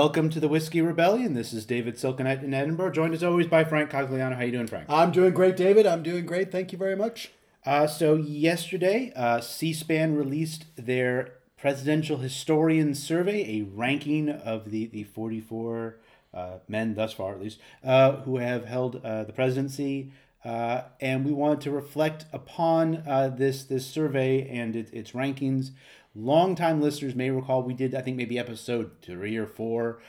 Welcome to the Whiskey Rebellion. This is David Silkenat in Edinburgh, joined as always by Frank Cogliano. How are you doing, Frank? I'm doing great, David. I'm doing great. Thank you very much. Uh, so yesterday, uh, C-SPAN released their presidential historian survey, a ranking of the the 44 uh, men thus far, at least, uh, who have held uh, the presidency. Uh, and we wanted to reflect upon this this survey and it, its rankings. Longtime listeners may recall we did, I think, maybe episode three or four,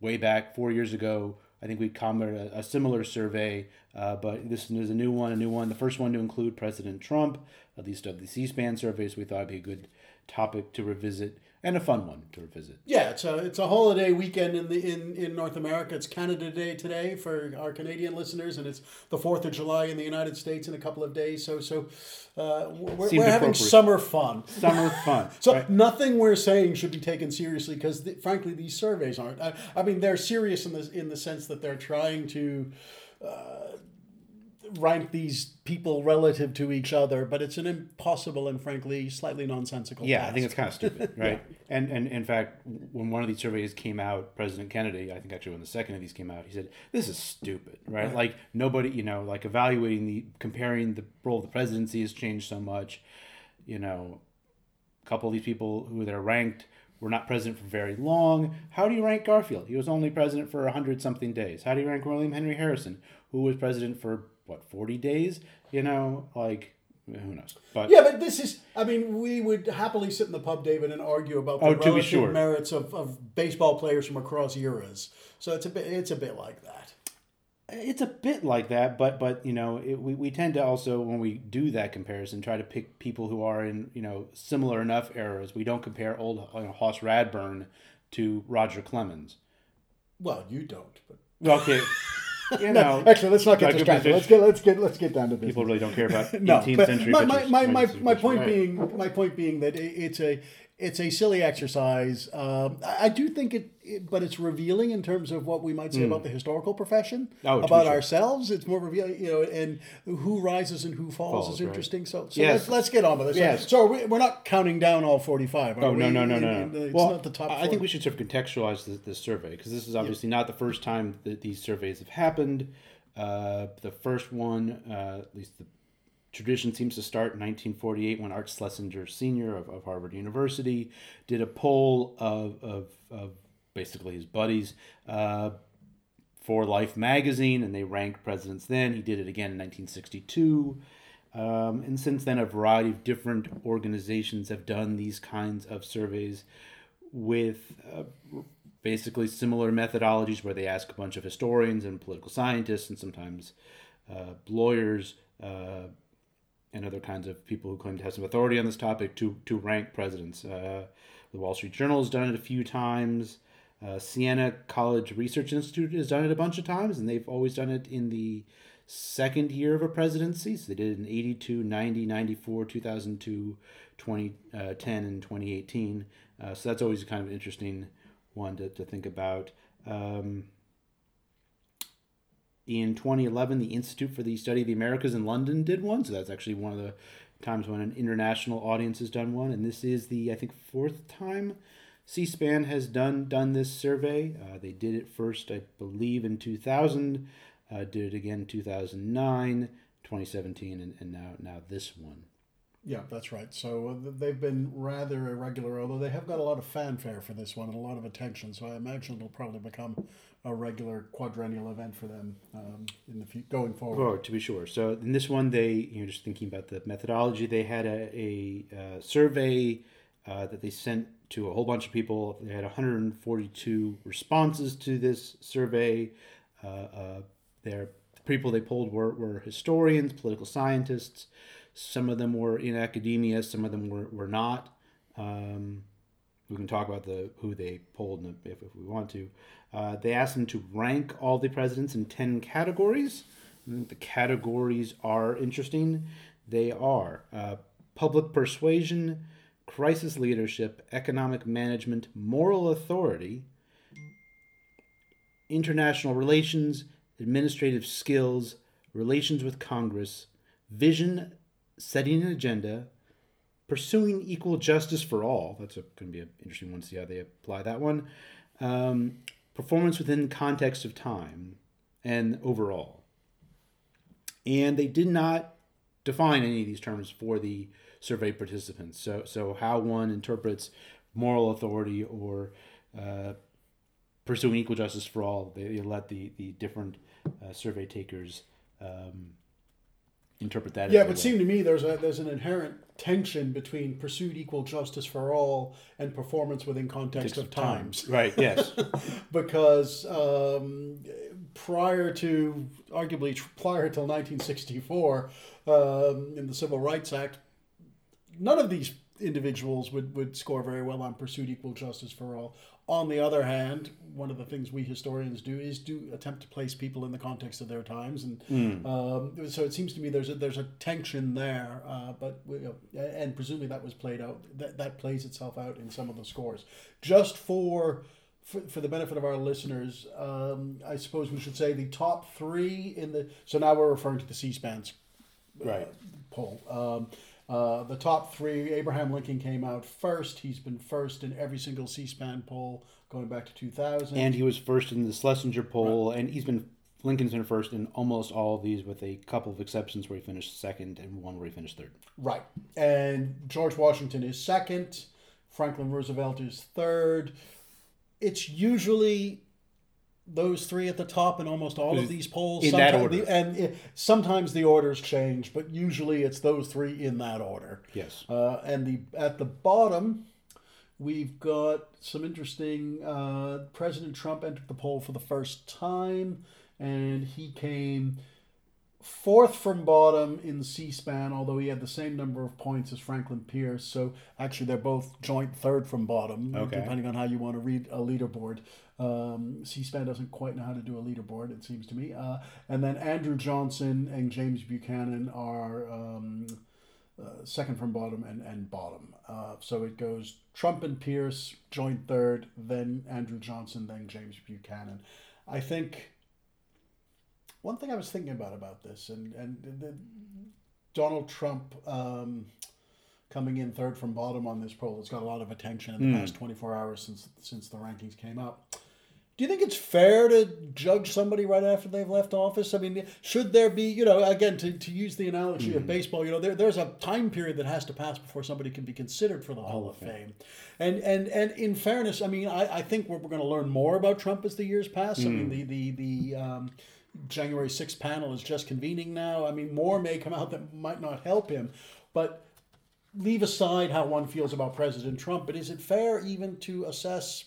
way back four years ago. I think we commented a, a similar survey, uh, but this is a new one, a new one. The first one to include President Trump, at least of the C-SPAN surveys. We thought it'd be a good topic to revisit and a fun one to revisit. Yeah, it's a it's a holiday weekend in the in, in North America. It's Canada Day today for our Canadian listeners, and it's the Fourth of July in the United States in a couple of days. So so uh, we're, we're having summer fun. Summer fun. so right? nothing we're saying should be taken seriously because the, frankly these surveys aren't. I, I, mean they're serious in the in the sense that they're trying to. Uh, rank these people relative to each other, but it's an impossible and frankly slightly nonsensical. Yeah, task. I think it's kind of stupid, right? yeah. And and in fact, when one of these surveys came out, President Kennedy, I think actually when the second of these came out, he said, "This is stupid, right? right. Like nobody, you know, like evaluating the comparing the role of the presidency has changed so much. You know, a couple of these people who they're ranked." were not president for very long. How do you rank Garfield? He was only president for 100 something days. How do you rank William Henry Harrison, who was president for what 40 days? You know like who knows? But yeah but this is i mean we would happily sit in the pub david and argue about the oh, relative sure. merits of, of baseball players from across eras. So it's a bit it's a bit like that. It's a bit like that but but you know it, we, we tend to also when we do that comparison try to pick people who are in you know similar enough eras. We don't compare old you know, hoss Radbourn to roger clemens. Well you don't but okay you know, no, actually, let's not get distracted. Let's get let's get let's get down to business. People really don't care about 18th no, century. My, my, my, my, my point right. being my point being that it's a it's a silly exercise. Um, I do think it, it, but it's revealing in terms of what we might say mm. about the historical profession, oh, about sure. ourselves. It's more revealing, you know, and who rises and who falls, falls is interesting. Right. So, so yes. let's, let's get on with this. Yes. So we're not counting down all forty-five. Oh no, no, no, no. no. It's well, not the top. I think we should sort of contextualize this, this survey because this is obviously yeah. not the first time that these surveys have happened. Uh, the first one, uh, at least the tradition seems to start in 1948 when Art Schlesinger Sr. of, of Harvard University did a poll of, of, of basically his buddies uh, for Life magazine, and they ranked presidents then. He did it again in 1962. Um, and since then, a variety of different organizations have done these kinds of surveys with uh, basically similar methodologies where they ask a bunch of historians and political scientists and sometimes uh, lawyers uh, and other kinds of people who claim to have some authority on this topic to, to rank presidents. Uh, the Wall Street Journal has done it a few times. Uh, Siena College Research Institute has done it a bunch of times, and they've always done it in the second year of a presidency. So they did it in 82, 90, 94, 2002, 2010, uh, and 2018. Uh, so that's always kind of an interesting one to, to think about. Um, in 2011, the Institute for the Study of the Americas in London did one. So that's actually one of the times when an international audience has done one. And this is the, I think, fourth time C-SPAN has done done this survey. Uh, they did it first, I believe, in 2000, uh, did it again 2009, 2017, and, and now, now this one. Yeah, that's right. So uh, they've been rather irregular, although they have got a lot of fanfare for this one and a lot of attention. So I imagine it'll probably become a regular quadrennial event for them um, in the future, going forward. Oh, to be sure. So in this one, they you know just thinking about the methodology, they had a, a, a survey uh, that they sent to a whole bunch of people. They had 142 responses to this survey. Uh, uh, their the people they polled were, were historians, political scientists. Some of them were in academia, some of them were, were not. Um, we can talk about the who they polled if, if we want to. Uh, they asked them to rank all the presidents in 10 categories. the categories are interesting. They are uh, public persuasion, crisis leadership, economic management, moral authority, international relations, administrative skills, relations with Congress, vision, setting an agenda, pursuing equal justice for all. That's going to be an interesting one to see how they apply that one. um, performance within context of time and overall. And they did not define any of these terms for the survey participants. So, so how one interprets moral authority or uh, pursuing equal justice for all, they, they let the, the different uh, survey takers um, interpret that. Yeah, but it seemed to me there's a there's an inherent tension between pursued equal justice for all and performance within context of times. times. Right. Yes. because um, prior to arguably prior till 1964 um, in the Civil Rights Act, none of these individuals would, would score very well on pursued equal justice for all. On the other hand, one of the things we historians do is do attempt to place people in the context of their times, and mm. um, so it seems to me there's a, there's a tension there. Uh, but you know, and presumably that was played out that that plays itself out in some of the scores. Just for for, for the benefit of our listeners, um, I suppose we should say the top three in the. So now we're referring to the C-SPAN's uh, right poll. Um, uh, the top three, Abraham Lincoln came out first. He's been first in every single C-SPAN poll going back to 2000. And he was first in the Schlesinger poll, right. and he's been Lincoln's been first in almost all of these, with a couple of exceptions where he finished second and one where he finished third. Right, and George Washington is second. Franklin Roosevelt is third. It's usually those three at the top in almost all of these polls. In sometimes that order. The, and it, sometimes the orders change, but usually it's those three in that order. Yes. Uh, and the at the bottom, we've got some interesting. Uh, President Trump entered the poll for the first time, and he came fourth from bottom in C-SPAN, although he had the same number of points as Franklin Pierce. So actually, they're both joint third from bottom, okay. depending on how you want to read a leaderboard. Um, C-SPAN doesn't quite know how to do a leaderboard, it seems to me. Uh, and then Andrew Johnson and James Buchanan are um, uh, second from bottom and, and bottom. Uh, so it goes Trump and Pierce joint third, then Andrew Johnson, then James Buchanan. I think one thing I was thinking about about this, and and the, Donald Trump um, coming in third from bottom on this poll has got a lot of attention in the mm. past 24 hours since since the rankings came up. Do you think it's fair to judge somebody right after they've left office? I mean, should there be, you know, again, to, to use the analogy mm of baseball, you know, there, there's a time period that has to pass before somebody can be considered for the Hall of Fame. And and and in fairness, I mean, I, I think we're, we're going to learn more about Trump as the years pass. Mm. I mean, hmm. the, the, the, um, January 6th panel is just convening now. I mean, more may come out that might not help him. But leave aside how one feels about President Trump, but is it fair even to assess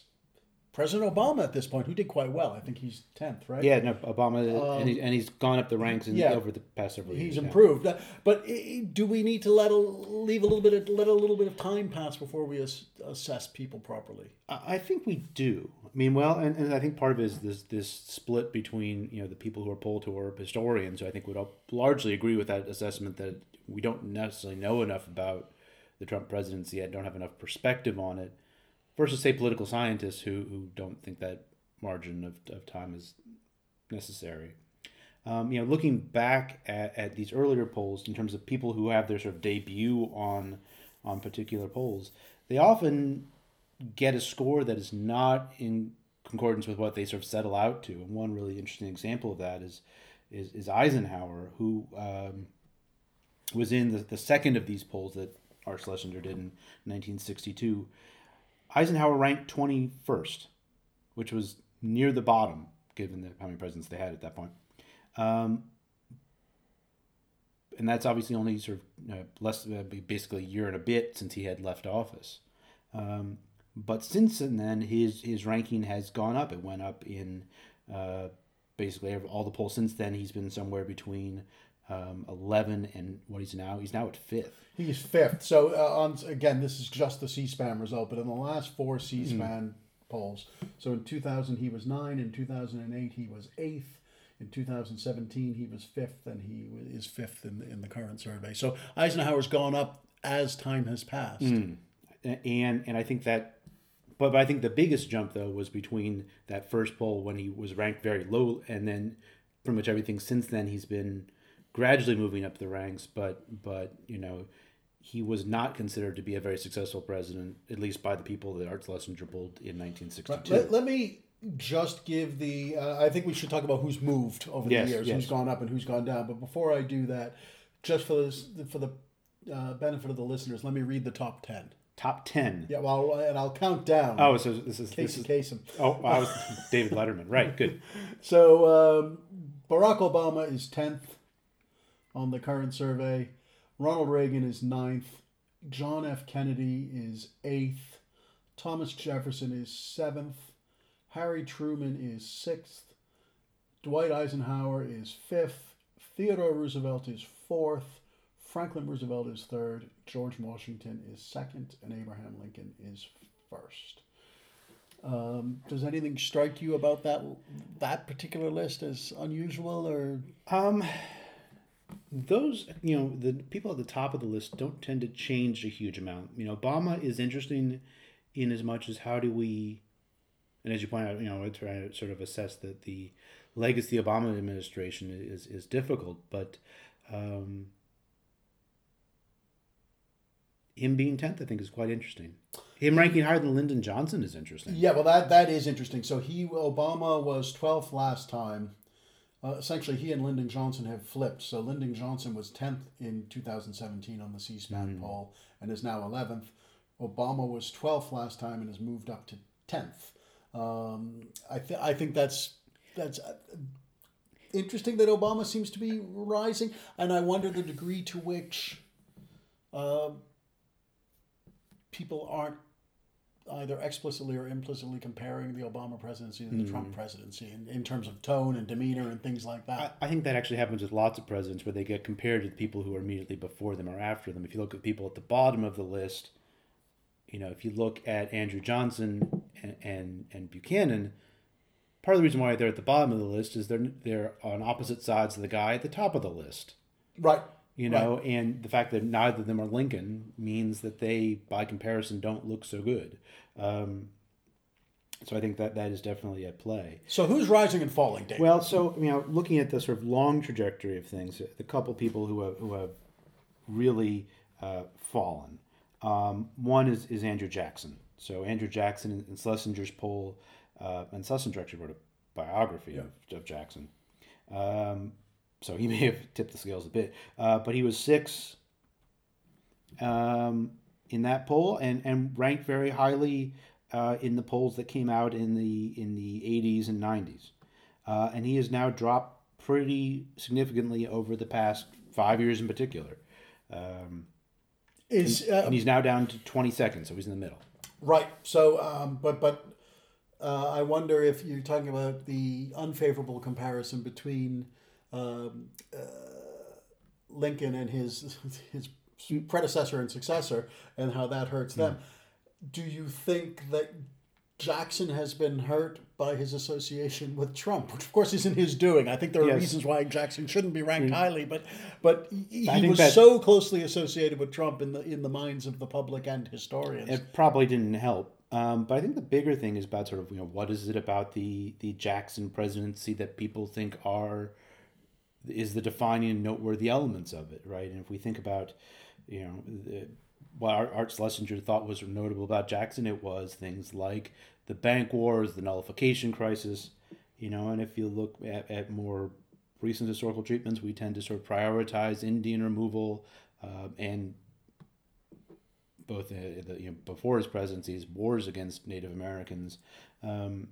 President Obama at this point, who did quite well? I think he's tenth, right? Yeah, no, Obama, um, and, he, and, he's gone up the ranks in, yeah, over the past several years. He's improved, yeah. but do we need to let a leave a little bit of, let a little bit of time pass before we assess people properly? I think we do. I mean, well, and, and I think part of it is this this split between you know the people who are polled who are historians. Who I think would largely agree with that assessment that we don't necessarily know enough about the Trump presidency yet, don't have enough perspective on it, versus say political scientists who who don't think that margin of, of time is necessary. Um, you know, looking back at, at these earlier polls in terms of people who have their sort of debut on on particular polls, they often get a score that is not in concordance with what they sort of settle out to. And one really interesting example of that is is, is Eisenhower, who um, was in the, the second of these polls that Art Schlesinger did in 1962. Eisenhower ranked 21st, which was near the bottom, given the, how many presidents they had at that point. Um, and that's obviously only sort of uh, less, uh, basically a year and a bit since he had left office. Um, but since then, his his ranking has gone up. It went up in uh, basically all the polls since then. He's been somewhere between um, 11 and what he's now. He's now at fifth. He's fifth. So uh, on again, this is just the C-SPAN result, but in the last four C-SPAN mm. polls, so in 2000 he was nine. In 2008 he was eighth. In 2017 he was fifth, and he is fifth in the, in the current survey. So Eisenhower's gone up as time has passed. Mm. And and I think that but, but I think the biggest jump though was between that first poll when he was ranked very low, and then pretty much everything since then he's been gradually moving up the ranks. But but you know he was not considered to be a very successful president, at least by the people that Art Schlesinger pulled in 1962. Let, let, me just give the. Uh, I think we should talk about who's moved over yes, the years, yes. who's gone up and who's gone down. But before I do that, just for this, for the uh, benefit of the listeners, let me read the top ten. Top ten. Yeah, well, and I'll count down. Oh, so this is Casey this is, Kasem. Oh, I was David Letterman. Right, good. So um, Barack Obama is tenth on the current survey. Ronald Reagan is ninth. John F. Kennedy is eighth. Thomas Jefferson is seventh. Harry Truman is sixth. Dwight Eisenhower is fifth. Theodore Roosevelt is fourth. Franklin Roosevelt is third. George Washington is second. And Abraham Lincoln is first. Um, does anything strike you about that that particular list as unusual or? Um, those you know the people at the top of the list don't tend to change a huge amount. You know, Obama is interesting in as much as how do we, and as you point out, you know, trying to sort of assess that the legacy Obama administration is is difficult, but um, him being tenth, I think, is quite interesting. Him ranking higher than Lyndon Johnson is interesting. Yeah, well, that that is interesting. So he Obama was twelfth last time. Uh, essentially, he and Lyndon Johnson have flipped. So Lyndon Johnson was 10th in 2017 on the C SPAN mm. poll and is now 11th. Obama was 12th last time and has moved up to 10th. Um, I, th- I think that's that's uh, interesting that Obama seems to be rising, and I wonder the degree to which uh, people aren't either explicitly or implicitly comparing the Obama presidency to the mm. Trump presidency in, in terms of tone and demeanor and things like that. I, I, think that actually happens with lots of presidents where they get compared to the people who are immediately before them or after them. If you look at people at the bottom of the list, you know, if you look at Andrew Johnson and, and, and Buchanan, part of the reason why they're at the bottom of the list is they're they're on opposite sides of the guy at the top of the list. Right. You know, right. and the fact that neither of them are Lincoln means that they, by comparison, don't look so good. Um, so I think that that is definitely at play. So who's rising and falling, Dave? Well, so you know, looking at the sort of long trajectory of things, the couple people who have who have really uh, fallen. Um, one is is Andrew Jackson. So Andrew Jackson in, Schlesinger's poll, uh, and Schlesinger actually wrote a biography yeah. of, of Jackson. Um, so he may have tipped the scales a bit, uh, but he was six. Um, in that poll and, and ranked very highly uh, in the polls that came out in the in the 80s and 90s. Uh, and he has now dropped pretty significantly over the past five years in particular. Um, is and, uh, and, he's now down to 20 seconds, so he's in the middle. Right. So, um, but but uh, I wonder if you're talking about the unfavorable comparison between um, uh, Lincoln and his his predecessor and successor and how that hurts them. Mm. Do you think that Jackson has been hurt by his association with Trump, which of course isn't his doing. I think there are yes. reasons why Jackson shouldn't be ranked mm. highly, but but he, he was that, so closely associated with Trump in the in the minds of the public and historians. It probably didn't help. Um, but I think the bigger thing is about sort of you know what is it about the the Jackson presidency that people think are is the defining and noteworthy elements of it, right? And if we think about you know, the, what Art Schlesinger thought was notable about Jackson, it was things like the bank wars, the nullification crisis, you know, and if you look at, at more recent historical treatments, we tend to sort of prioritize Indian removal uh, and both uh, the, you know, before his presidency, wars against Native Americans um,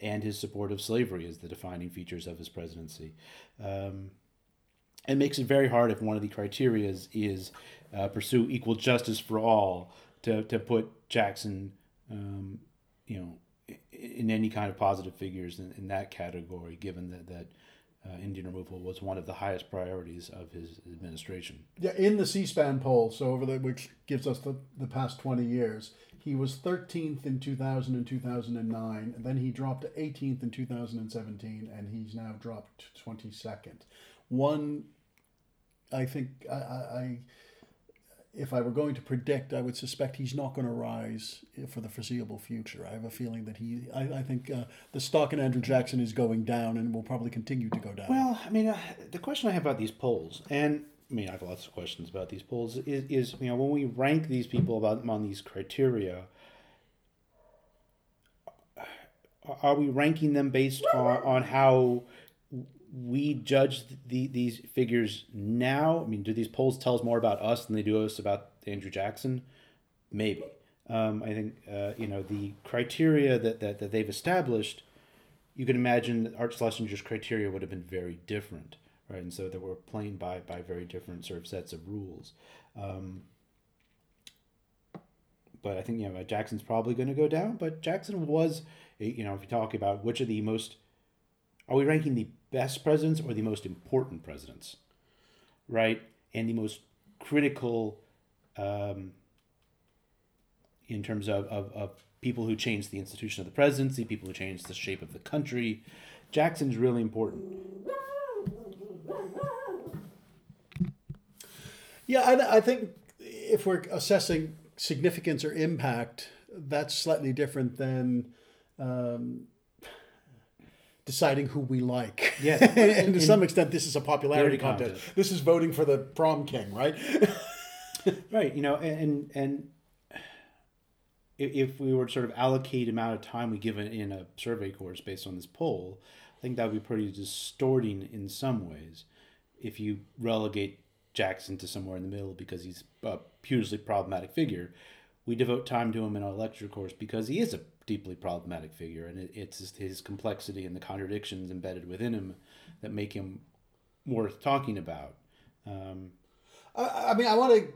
and his support of slavery as the defining features of his presidency. Um, it makes it very hard if one of the criteria is, is uh, pursue equal justice for all to, to put Jackson, um, you know, in any kind of positive figures in, in that category, given that, that uh, Indian removal was one of the highest priorities of his administration. Yeah, in the C-SPAN poll, so over the which gives us the, the past 20 years, he was 13th in 2000 and 2009, and then he dropped to 18th in 2017, and he's now dropped to 22nd. One, I think, I, I if I were going to predict, I would suspect he's not going to rise for the foreseeable future. I have a feeling that he, I, I think uh, the stock in Andrew Jackson is going down and will probably continue to go down. Well, I mean, uh, the question I have about these polls, and I mean, I have lots of questions about these polls. Is, is you know when we rank these people about on these criteria, are we ranking them based on, on how we judge the, these figures now? I mean, do these polls tell us more about us than they do us about Andrew Jackson? Maybe. Um, I think uh, you know the criteria that, that, that they've established. You can imagine that Art Schlesinger's criteria would have been very different, right? And so they were playing by by very different sort of sets of rules. Um, but I think you know Jackson's probably going to go down. But Jackson was, you know, if you talk about which are the most, are we ranking the best presidents or the most important presidents, right? And the most critical um, in terms of, of, of people who changed the institution of the presidency, people who changed the shape of the country. Jackson's really important. Yeah, I, I think if we're assessing significance or impact, that's slightly different than um, deciding who we like. Yes. and to some extent, this is a popularity contest. contest. This is voting for the prom king, right? right. You know, and and if we were to sort of allocate amount of time we give in a survey course based on this poll, I think that would be pretty distorting in some ways. If you relegate Jackson to somewhere in the middle because he's a hugely problematic figure, we devote time to him in our lecture course because he is a deeply problematic figure, and it's his complexity and the contradictions embedded within him that make him worth talking about. Um, I, I mean, I want to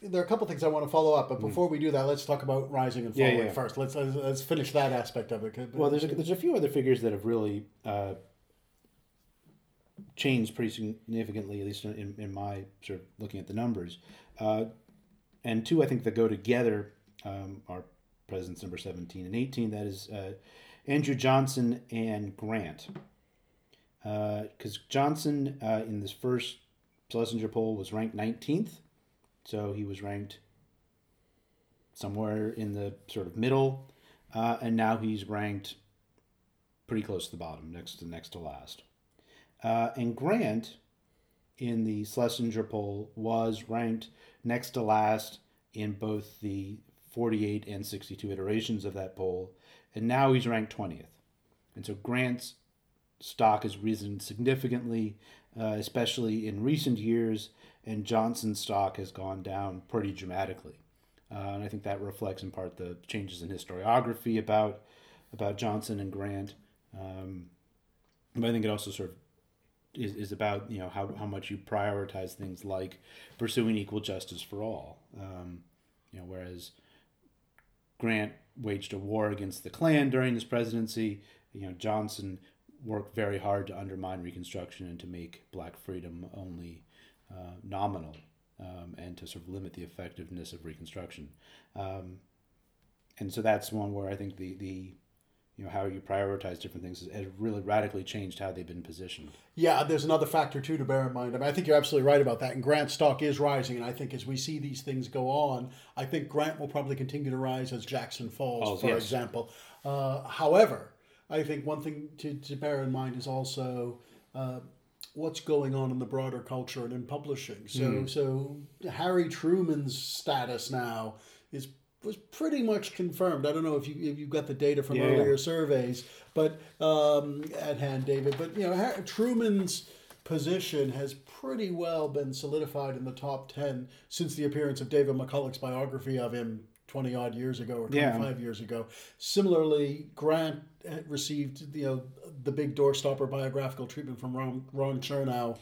there are a couple things I want to follow up, but hmm. before we do that, let's talk about rising and falling yeah, yeah. first. Let's, let's, let's finish that aspect of it. Well, there's a, there's a few other figures that have really uh, changed pretty significantly, at least in, in my sort of looking at the numbers. Uh, and two, I think that go together um, are presidents number 17 and 18. That is uh, Andrew Johnson and Grant. Because uh, Johnson, uh, in this first Schlesinger poll, was ranked 19th so he was ranked somewhere in the sort of middle, uh, and now he's ranked pretty close to the bottom, next to next to last. Uh, and Grant, in the Schlesinger poll, was ranked next to last in both the 48 and 62 iterations of that poll, and now he's ranked 20th. And so Grant's stock has risen significantly, uh, especially in recent years, and Johnson's stock has gone down pretty dramatically. Uh, and I think that reflects in part the changes in historiography about about Johnson and Grant. Um, but I think it also sort of is, is about you know how, how much you prioritize things like pursuing equal justice for all. Um, you know, whereas Grant waged a war against the Klan during his presidency, you know Johnson worked very hard to undermine Reconstruction and to make black freedom only uh, nominal um, and to sort of limit the effectiveness of Reconstruction. Um, and so that's one where I think the, the you know how you prioritize different things has really radically changed how they've been positioned. Yeah, there's another factor too to bear in mind. I mean, I think you're absolutely right about that. And Grant stock is rising, and I think as we see these things go on, I think Grant will probably continue to rise as Jackson falls, oh, for yes. example. Uh, however, I think one thing to, to bear in mind is also uh, what's going on in the broader culture and in publishing. So mm. so Harry Truman's status now is was pretty much confirmed. I don't know if you if you've got the data from yeah. earlier surveys, but um, at hand, David. But you know, Truman's position has pretty well been solidified in the top ten since the appearance of David McCullough's biography of him 20 odd years ago or 25 yeah. years ago. Similarly, Grant received you know the big doorstopper biographical treatment from Ron, Ron Chernow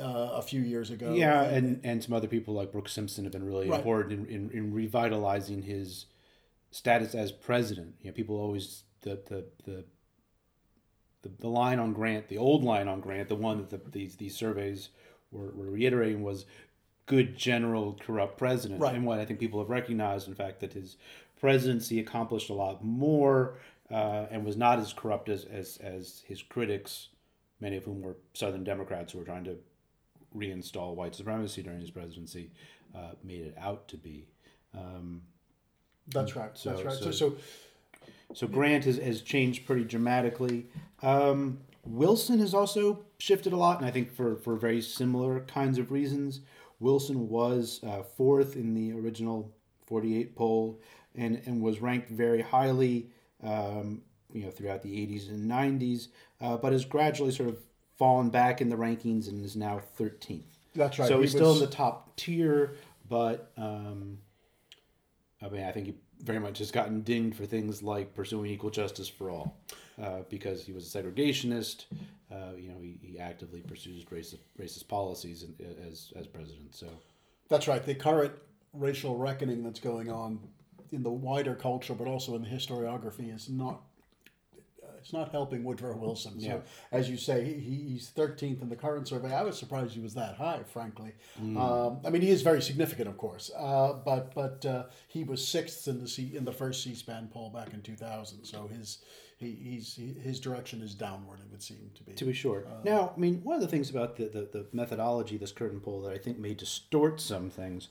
uh, a few years ago. Yeah, and, and, some other people like Brooks Simpson have been really right. important in, in, in, revitalizing his status as president. You know, people always the the the the, the line on Grant, the old line on Grant, the one that the, these these surveys were, were reiterating was good general corrupt president. Right. And what I think people have recognized, in fact, that his presidency accomplished a lot more uh, and was not as corrupt as, as, as his critics, many of whom were Southern Democrats who were trying to reinstall white supremacy during his presidency, uh, made it out to be. Um, That's right. So, That's right. So, so, so Grant has, has changed pretty dramatically. Um, Wilson has also shifted a lot, and I think for, for very similar kinds of reasons. Wilson was uh, fourth in the original 48 poll and, and was ranked very highly um, you know, throughout the 80s and 90s, uh, but has gradually sort of fallen back in the rankings and is now 13th. That's right. So he's he still in the top tier, but um, I mean, I think he very much has gotten dinged for things like pursuing equal justice for all, uh, because he was a segregationist. Uh, you know, he, he actively pursues racist racist policies in, as as president. So that's right. The current racial reckoning that's going on in the wider culture, but also in the historiography, is not it's not helping Woodrow Wilson. So, yeah. as you say, he, he's 13th in the current survey. I was surprised he was that high, frankly. Mm. Um, I mean, he is very significant, of course, uh, but but uh, he was sixth in the C, in the first C-SPAN poll back in 2000. So his he, he's he, his direction is downward. It would seem to be. To be sure. Uh, now, I mean, one of the things about the, the, the methodology, this curtain poll, that I think may distort some things,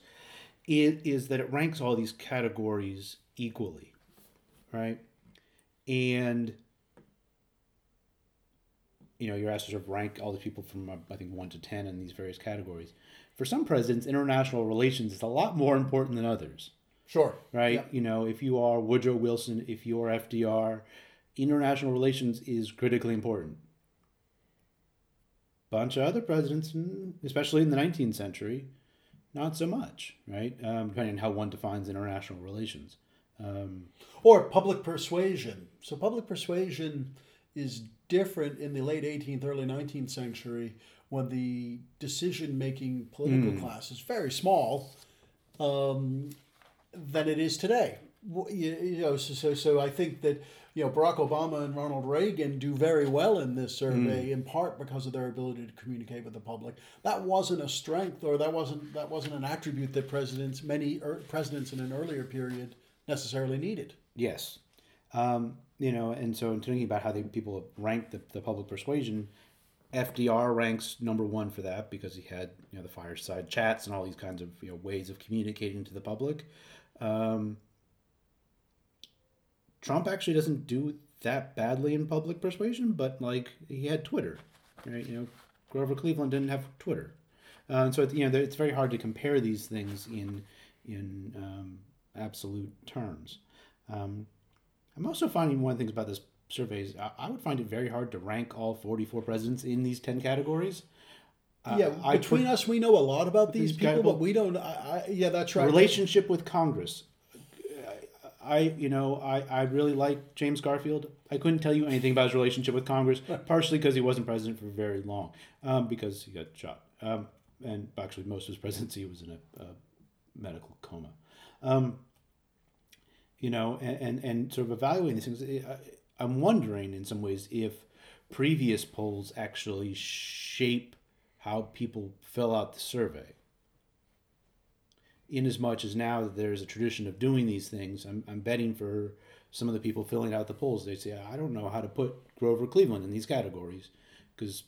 is, is that it ranks all these categories equally, right? And you know, you're asked to sort of rank all the people from uh, I think one to ten in these various categories. For some presidents, international relations is a lot more important than others. Sure. Right. Yep. You know, if you are Woodrow Wilson, if you are FDR, international relations is critically important. Bunch of other presidents, mm, especially in the 19th century, not so much, right? Um, depending on how one defines international relations. Um, or public persuasion. So public persuasion is different in the late 18th, early 19th century when the decision making political mm. class is very small um, than it is today. You, you know, so, so, so I think that you know Barack Obama and Ronald Reagan do very well in this survey, mm. in part because of their ability to communicate with the public. That wasn't a strength, or that wasn't that wasn't an attribute that presidents, many er, presidents in an earlier period, necessarily needed. Yes, um, you know, and so in thinking about how they, people rank the, the public persuasion, FDR ranks number one for that because he had you know the fireside chats and all these kinds of you know ways of communicating to the public. Um, Trump actually doesn't do that badly in public persuasion, but like he had Twitter, right? You know, Grover Cleveland didn't have Twitter, uh, and so you know it's very hard to compare these things in in um, absolute terms. Um, I'm also finding one of the things about this survey is I, would find it very hard to rank all 44 presidents in these 10 categories. Yeah, uh, between us, we know a lot about these, these people, guys, but we don't. I, I, yeah, that's right. Relationship with Congress. I, you know, I, I really like James Garfield. I couldn't tell you anything about his relationship with Congress, partially because he wasn't president for very long, um, because he got shot. Um, and actually, most of his presidency was in a, a medical coma. Um, you know, and, and, and sort of evaluating these things. I'm wondering in some ways if previous polls actually shape how people fill out the survey. In as much as now that there's a tradition of doing these things, I'm, I'm betting for some of the people filling out the polls, they say, I don't know how to put Grover Cleveland in these categories because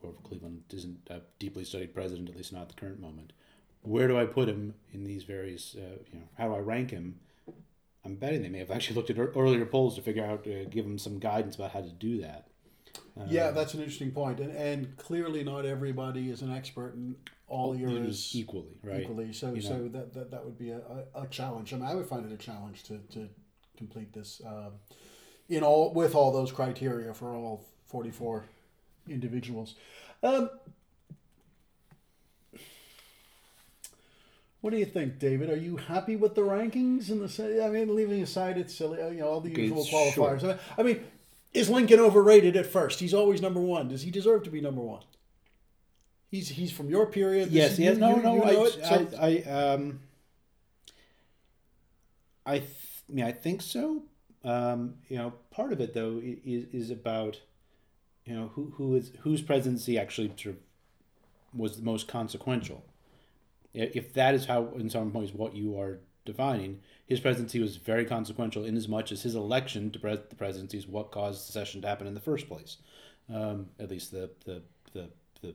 Grover Cleveland isn't a deeply studied president, at least not at the current moment where do I put him in these various, uh, you know, how do I rank him? I'm betting they may have actually looked at earlier polls to figure out, uh, give them some guidance about how to do that. Uh, yeah, that's an interesting point, and and clearly not everybody is an expert in all areas equally, right? Equally, so you so that, that that would be a, a, challenge. I mean, I would find it a challenge to to complete this um, in all with all those criteria for all 44 individuals. Um, What do you think, David? Are you happy with the rankings in the? I mean, leaving aside it's silly, you know, all the usual qualifiers. Sure. I mean, is Lincoln overrated at first? He's always number one. Does he deserve to be number one? He's he's from your period. Yes, yes. No, you, no. You know I, so, I, I, um, I, th- I mean, I think so. Um, you know, part of it though is is about, you know, who who is whose presidency actually sort of was the most consequential if that is how, in some ways, what you are defining, his presidency was very consequential in as much as his election to the presidency is what caused secession to happen in the first place. Um, at least the, the, the, the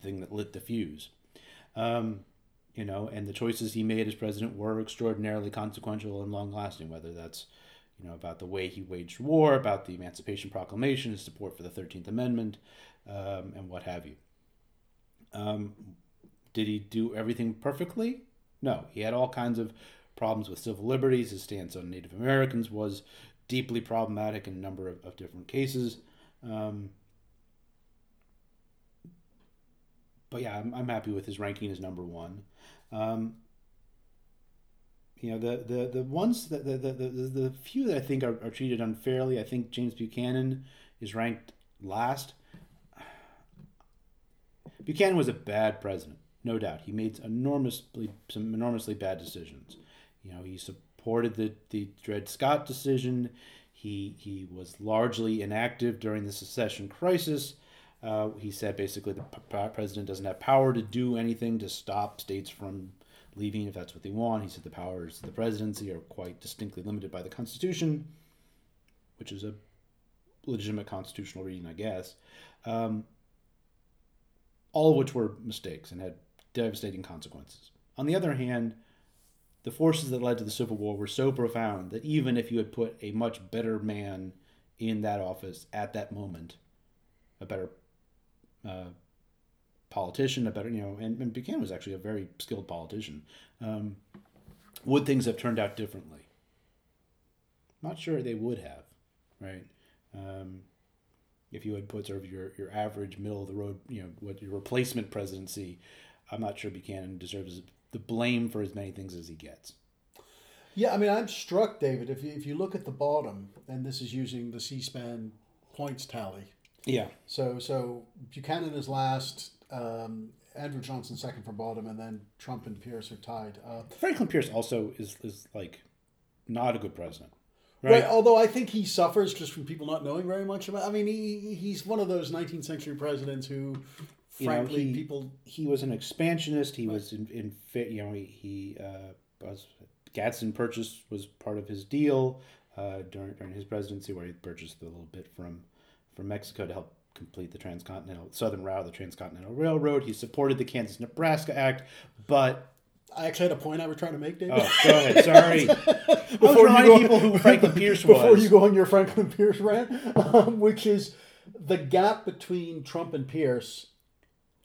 thing that lit the fuse. Um, you know, and the choices he made as president were extraordinarily consequential and long lasting, whether that's, you know, about the way he waged war, about the Emancipation Proclamation, his support for the Thirteenth Amendment, um, and what have you. Um, did he do everything perfectly? No, he had all kinds of problems with civil liberties. His stance on Native Americans was deeply problematic in a number of, of different cases. Um, but yeah, I'm, I'm happy with his ranking as number one. Um, you know, the, the, the ones that the, the, the, the few that I think are, are treated unfairly, I think James Buchanan is ranked last. Buchanan was a bad president, no doubt. He made enormously some enormously bad decisions. You know, he supported the, the Dred Scott decision. He he was largely inactive during the secession crisis. Uh, he said basically the p- president doesn't have power to do anything to stop states from leaving if that's what they want. He said the powers of the presidency are quite distinctly limited by the Constitution, which is a legitimate constitutional reading, I guess. Um, all of which were mistakes and had devastating consequences. On the other hand, the forces that led to the Civil War were so profound that even if you had put a much better man in that office at that moment, a better uh, politician, a better, you know, and, and, Buchanan was actually a very skilled politician, um, would things have turned out differently? Not sure they would have, right? Um, if you had put sort of your, your average middle of the road, you know, what your replacement presidency, I'm not sure Buchanan deserves the blame for as many things as he gets. Yeah, I mean, I'm struck, David. If you, if you look at the bottom, and this is using the C-SPAN points tally. Yeah. So so Buchanan is last, um, Andrew Johnson second from bottom, and then Trump and Pierce are tied. Uh, Franklin Pierce also is is like not a good president. Right? right? Although I think he suffers just from people not knowing very much about. I mean, he he's one of those 19th century presidents who, frankly, know, he, people. He was an expansionist. He right. was in, in you know he, he uh, was Gadsden Purchase was part of his deal uh, during during his presidency, where he purchased a little bit from from Mexico to help complete the transcontinental southern route of the transcontinental railroad. He supported the Kansas Nebraska Act, but I actually had a point I was trying to make, David. Oh, go ahead. Sorry. before i you go, people who Franklin Pierce was. Before you go on your Franklin Pierce rant, um, which is the gap between Trump and Pierce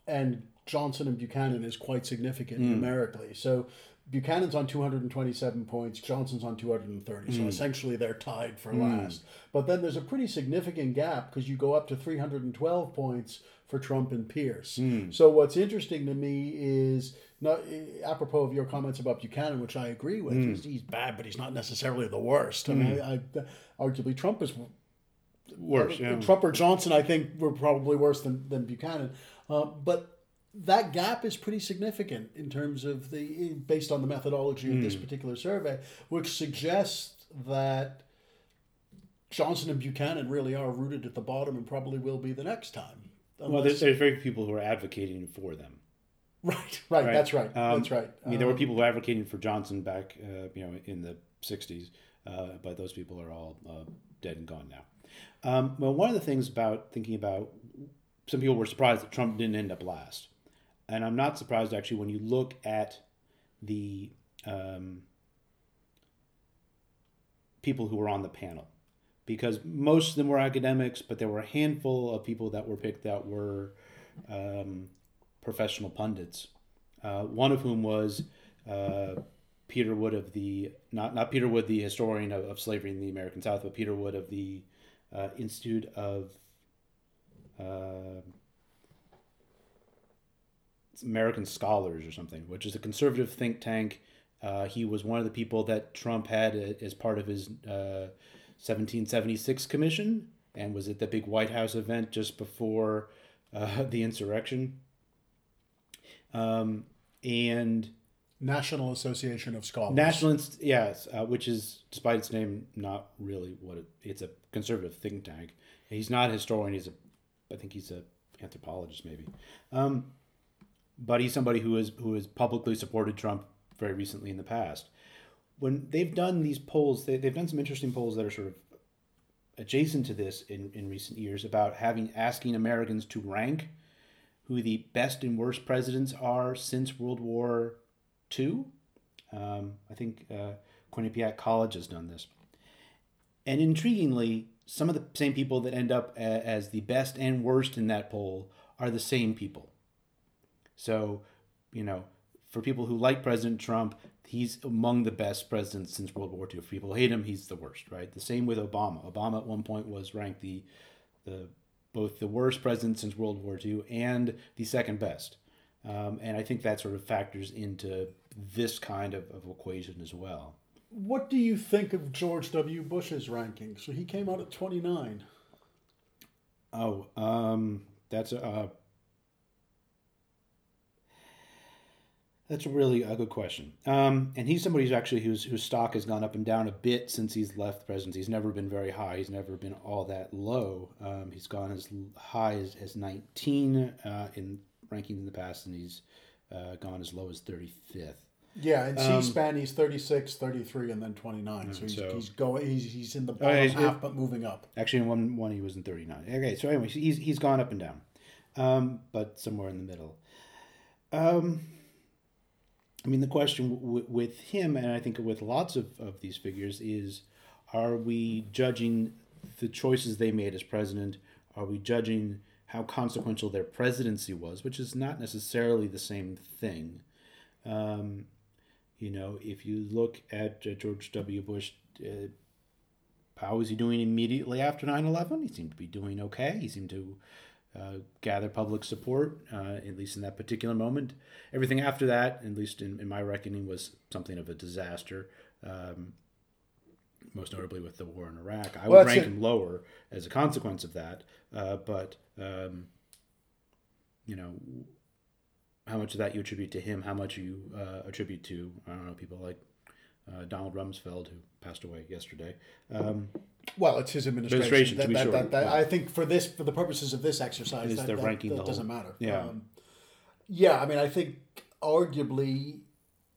and Johnson and Buchanan is quite significant mm. numerically. So Buchanan's on 227 points, Johnson's on 230. Mm. So essentially they're tied for mm. last. But then there's a pretty significant gap because you go up to 312 points for Trump and Pierce. Mm. So what's interesting to me is not apropos of your comments about Buchanan, which I agree with. Mm. He's, he's, bad, but he's not necessarily the worst. I mean, I, I, arguably Trump is worse. Yeah. Trump or Johnson, I think, were probably worse than than Buchanan. Uh, but that gap is pretty significant in terms of the based on the methodology of mm. this particular survey, which suggests that Johnson and Buchanan really are rooted at the bottom and probably will be the next time. Unless... Well, there's, there's very few people who are advocating for them. Right, right, right. That's right. Um, that's right. I mean, there were um, people who were advocating for Johnson back, uh, you know, in the '60s, uh, but those people are all uh, dead and gone now. Um, well, one of the things about thinking about some people were surprised that Trump didn't end up last, and I'm not surprised actually when you look at the um, people who were on the panel, because most of them were academics, but there were a handful of people that were picked that were um, professional pundits, uh, one of whom was uh, Peter Wood of the not not Peter Wood, the historian of, of slavery in the American South, but Peter Wood of the uh, Institute of uh, American Scholars or something, which is a conservative think tank. Uh, he was one of the people that Trump had as part of his 1776 uh, commission and was at the big White House event just before the insurrection. Um, and National Association of Scholars. National, yes, uh, which is, despite its name, not really what it, it's a conservative think tank. He's not a historian. He's a, I think he's a anthropologist maybe, um, but he's somebody who is who has publicly supported Trump very recently in the past. When they've done these polls, they, they've done some interesting polls that are sort of adjacent to this in, in recent years about having asking Americans to rank who the best and worst presidents are since World War II. Um, I think uh, Quinnipiac College has done this. and intriguingly, some of the same people that end up as the best and worst in that poll are the same people. So, you know, for people who like President Trump, he's among the best presidents since World War II. If people hate him, he's the worst, right? The same with Obama. Obama at one point was ranked the the both the worst president since World War II and the second best. Um, and I think that sort of factors into this kind of, of equation as well. What do you think of George W. Bush's ranking? So he came out at 29. Oh, um, that's a. Uh, that's really a good question. Um, and he's somebody who's actually whose whose stock has gone up and down a bit since he's left the presidency. He's never been very high. He's never been all that low. Um, he's gone as high as, as 19 uh, in rankings in the past, and he's uh, gone as low as 35th. Yeah, and C-SPAN um, he's 36, 33, and then 29. So he's, so, he's going he's, he's in the bottom uh, half, but moving up. Actually, in one one he was in 39. Okay, so anyway, he's he's gone up and down, um, but somewhere in the middle. Um, I mean, the question w- with him, and I think with lots of, of these figures, is are we judging the choices they made as president? Are we judging how consequential their presidency was, which is not necessarily the same thing. Um, you know, if you look at uh, George W. Bush, uh, how was he doing immediately after 9 11? He seemed to be doing okay. He seemed to uh, gather public support, uh, at least in that particular moment. Everything after that, at least in, in my reckoning, was something of a disaster. Um, most notably with the war in Iraq. I well, would rank it. him lower as a consequence of that. Uh, but um, you know, how much of that you attribute to him? How much you uh, attribute to I don't know people like uh, Donald Rumsfeld who passed away yesterday. Um, well, it's his administration. administration that, that, sure. that, that, yeah. I think for this, for the purposes of this exercise, that, ranking that doesn't matter. Yeah, um, yeah. I mean, I think arguably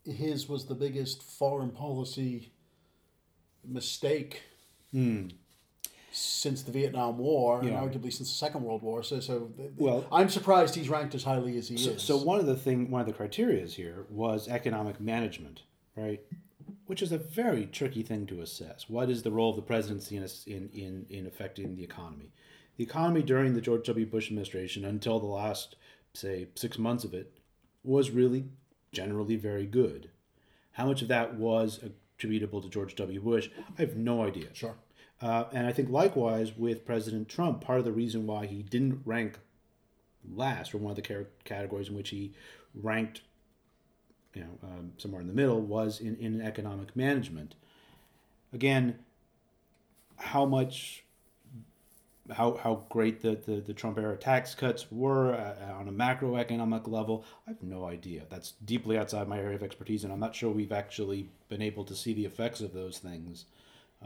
his was the biggest foreign policy mistake mm. Since the Vietnam War yeah. and arguably since the Second World War. So, so well, I'm surprised he's ranked as highly as he so, is. So one of the thing, one of the criterias here was economic management, right? Which is a very tricky thing to assess. What is the role of the presidency in in in, in affecting the economy? The economy during the George W. Bush administration, until the last say six months of it, was really generally very good. How much of that was attributable to George W. Bush. I have no idea. Sure. Uh, and I think likewise with President Trump, part of the reason why he didn't rank last, or one of the categories in which he ranked, you know, um, somewhere in the middle, was in, in economic management. Again, how much how, how great the, the, the Trump era tax cuts were uh, on a macroeconomic level, I have no idea. That's deeply outside my area of expertise, and I'm not sure we've actually been able to see the effects of those things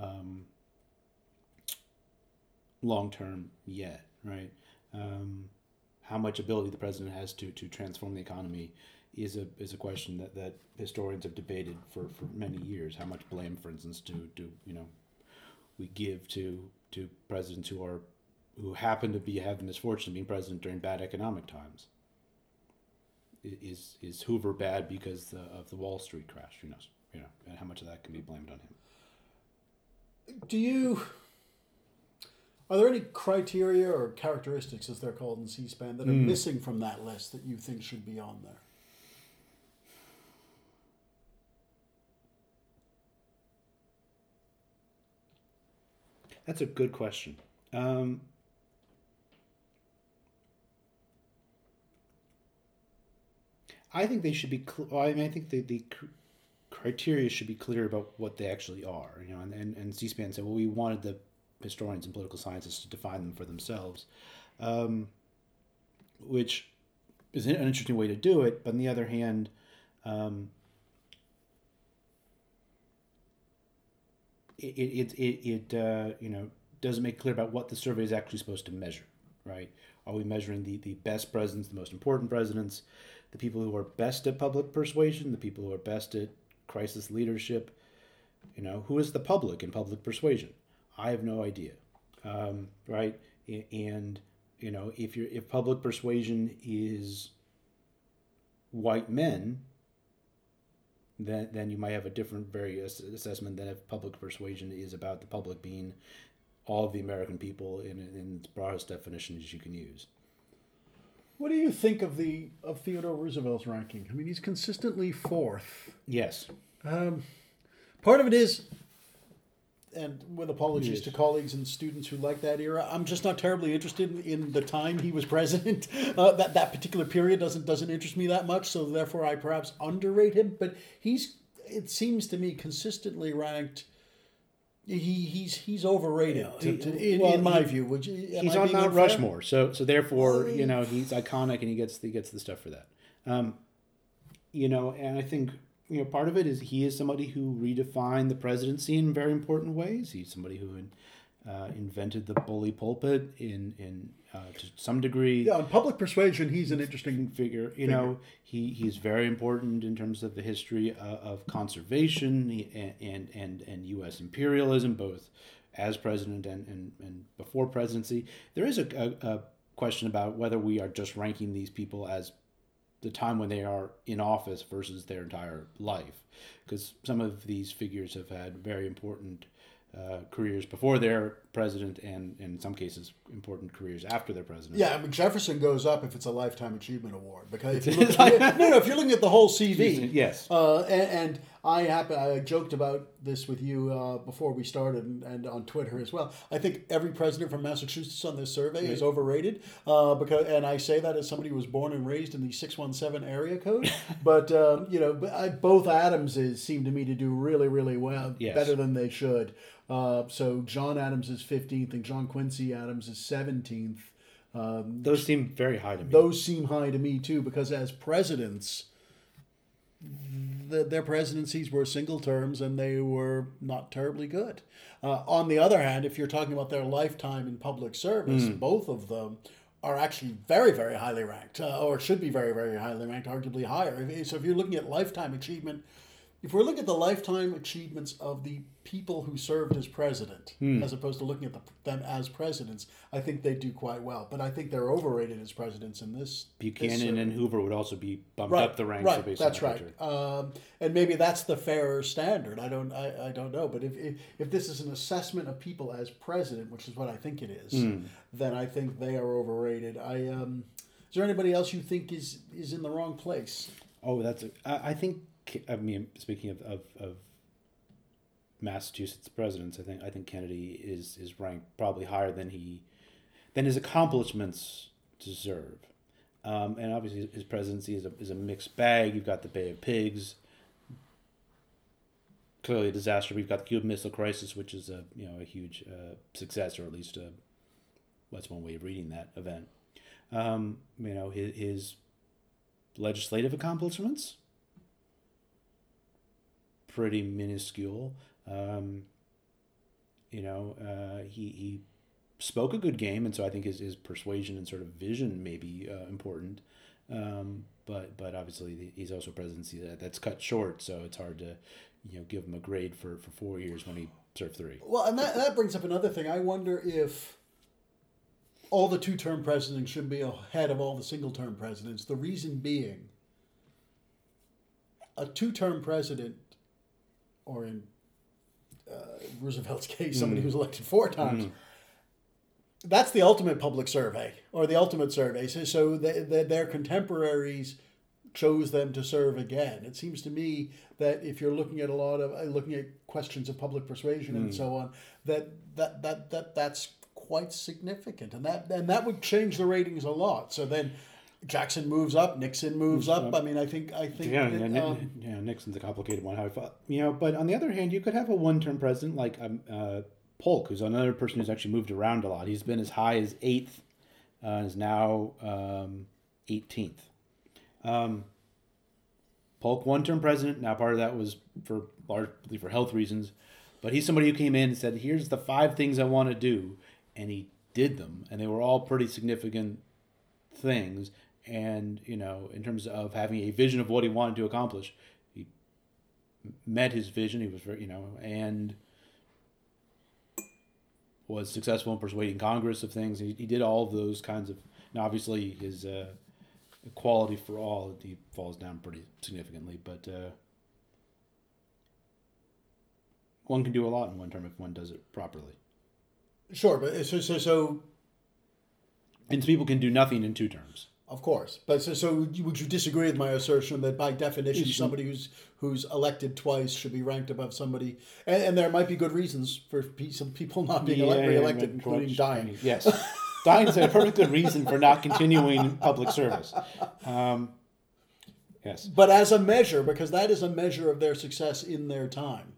um, long term yet, right? Um, how much ability the president has to, to transform the economy is a is a question that, that historians have debated for, for many years. How much blame, for instance, do do you know we give to to presidents who are who happen to be have the misfortune of being president during bad economic times. Is is Hoover bad because of the Wall Street crash? Who knows? You know, and how much of that can be blamed on him. Do you? Are there any criteria or characteristics, as they're called in C-SPAN, that are mm. missing from that list that you think should be on there? That's a good question. Um, I think they should be. Cl- I mean, I think the the criteria should be clear about what they actually are. You know, and and, and C-SPAN said, well, we wanted the historians and political scientists to define them for themselves, um, which is an interesting way to do it. But on the other hand, um, it it it, it uh, you know doesn't make clear about what the survey is actually supposed to measure, right? Are we measuring the, the best presidents, the most important presidents, the people who are best at public persuasion, the people who are best at crisis leadership? You know, who is the public in public persuasion? I have no idea, um, right? And you know, if you're if public persuasion is white men, then then you might have a different very assessment than if public persuasion is about the public being all of the American people in in its broadest definitions you can use. What do you think of the of Theodore Roosevelt's ranking? I mean, he's consistently fourth. Yes. Um, part of it is, and with apologies yes. to colleagues and students who like that era, I'm just not terribly interested in, the time he was president. Uh, that that particular period doesn't doesn't interest me that much, so therefore I perhaps underrate him. But he's, it seems to me, consistently ranked he he's he's overrated to, to, in, well, in, my he, view. Would you? He's on Mount Rushmore, so so therefore you know he's iconic and he gets he gets the stuff for that. Um, you know, and I think you know part of it is he is somebody who redefined the presidency in very important ways. He's somebody who uh, invented the bully pulpit in in uh, to some degree. Yeah, on public persuasion, he's an interesting figure. You figure. know, he he's very important in terms of the history uh, of conservation and, and and and U.S. imperialism, both as president and and, and before presidency. There is a, a, a question about whether we are just ranking these people as the time when they are in office versus their entire life, because some of these figures have had very important uh, careers before they're president and in some cases important careers after they're president. Yeah, I mean Jefferson goes up if it's a lifetime achievement award because if you're looking, no, no, if you're looking at the whole CV, yes. Uh, and, and, I happen I joked about this with you uh, before we started and, and, on Twitter as well. I think every president from Massachusetts on this survey right. is overrated uh, because, and I say that as somebody who was born and raised in the six one seven area code. but um, you know, I, both Adamses seem to me to do really really well, yes. better than they should. Uh, so John Adams is 15th and John Quincy Adams is 17th. Um, those seem very high to me. Those seem high to me too, because as presidents, the, their presidencies were single terms and they were not terribly good. Uh, on the other hand, if you're talking about their lifetime in public service, mm. both of them are actually very, very highly ranked, uh, or should be very, very highly ranked, arguably higher. So if you're looking at lifetime achievement, if we're looking at the lifetime achievements of the people who served as president, hmm. as opposed to looking at the, them as presidents, I think they do quite well. But I think they're overrated as presidents in this. Buchanan this and Hoover would also be bumped right, up the ranks. Right, that's right. Um, and maybe that's the fairer standard. I don't, I, I don't know. But if, if, if this is an assessment of people as president, which is what I think it is, hmm. then I think they are overrated. I um, is there anybody else you think is is in the wrong place? Oh, that's. A, I, I think. I mean, speaking of, of, of Massachusetts presidents, I think I think Kennedy is is ranked probably higher than he than his accomplishments deserve. Um, and obviously, his presidency is a, is a mixed bag. You've got the Bay of Pigs, clearly a disaster. We've got the Cuban Missile Crisis, which is a you know a huge uh, success, or at least a, that's one way of reading that event. Um, you know his, his legislative accomplishments pretty minuscule. Um, you know, uh, he he spoke a good game, and so I think his, his persuasion and sort of vision may be uh, important. Um, but but obviously he's also presidency that, that's cut short, so it's hard to you know give him a grade for, for four years when he served three. Well, and that, that brings up another thing. I wonder if all the two term presidents should be ahead of all the single term presidents. The reason being, a two term president, or in uh, Roosevelt's case, somebody mm. who's elected four times. Mm. That's the ultimate public survey or the ultimate survey. So, so the, the, their contemporaries chose them to serve again. It seems to me that if you're looking at a lot of uh, looking at questions of public persuasion mm. and so on, that that that that that's quite significant, and that and that would change the ratings a lot. So then Jackson moves up, Nixon moves up. I mean, I think I think yeah, that, yeah, um, yeah, Nixon's a complicated one. How I thought, you know, but on the other hand, you could have a one-term president like um, uh, Polk, who's another person who's actually moved around a lot. He's been as high as eighth, uh, is now um, 18th. Um, Polk, one-term president. Now, part of that was for largely for health reasons, but he's somebody who came in and said, "Here's the five things I want to do," and he did them, and they were all pretty significant things and you know in terms of having a vision of what he wanted to accomplish he met his vision he was very you know and was successful in persuading congress of things he, he did all of those kinds of and obviously his uh, equality for all he falls down pretty significantly but uh, one can do a lot in one term if one does it properly. Sure, but so so so. And people can do nothing in two terms. Of course, but so, so would you disagree with my assertion that by definition somebody who's who's elected twice should be ranked above somebody, and, and there might be good reasons for some people not being yeah, re-elected, yeah, including dying. Yes, dying is a perfect good reason for not continuing public service. Um, yes, but as a measure, because that is a measure of their success in their time,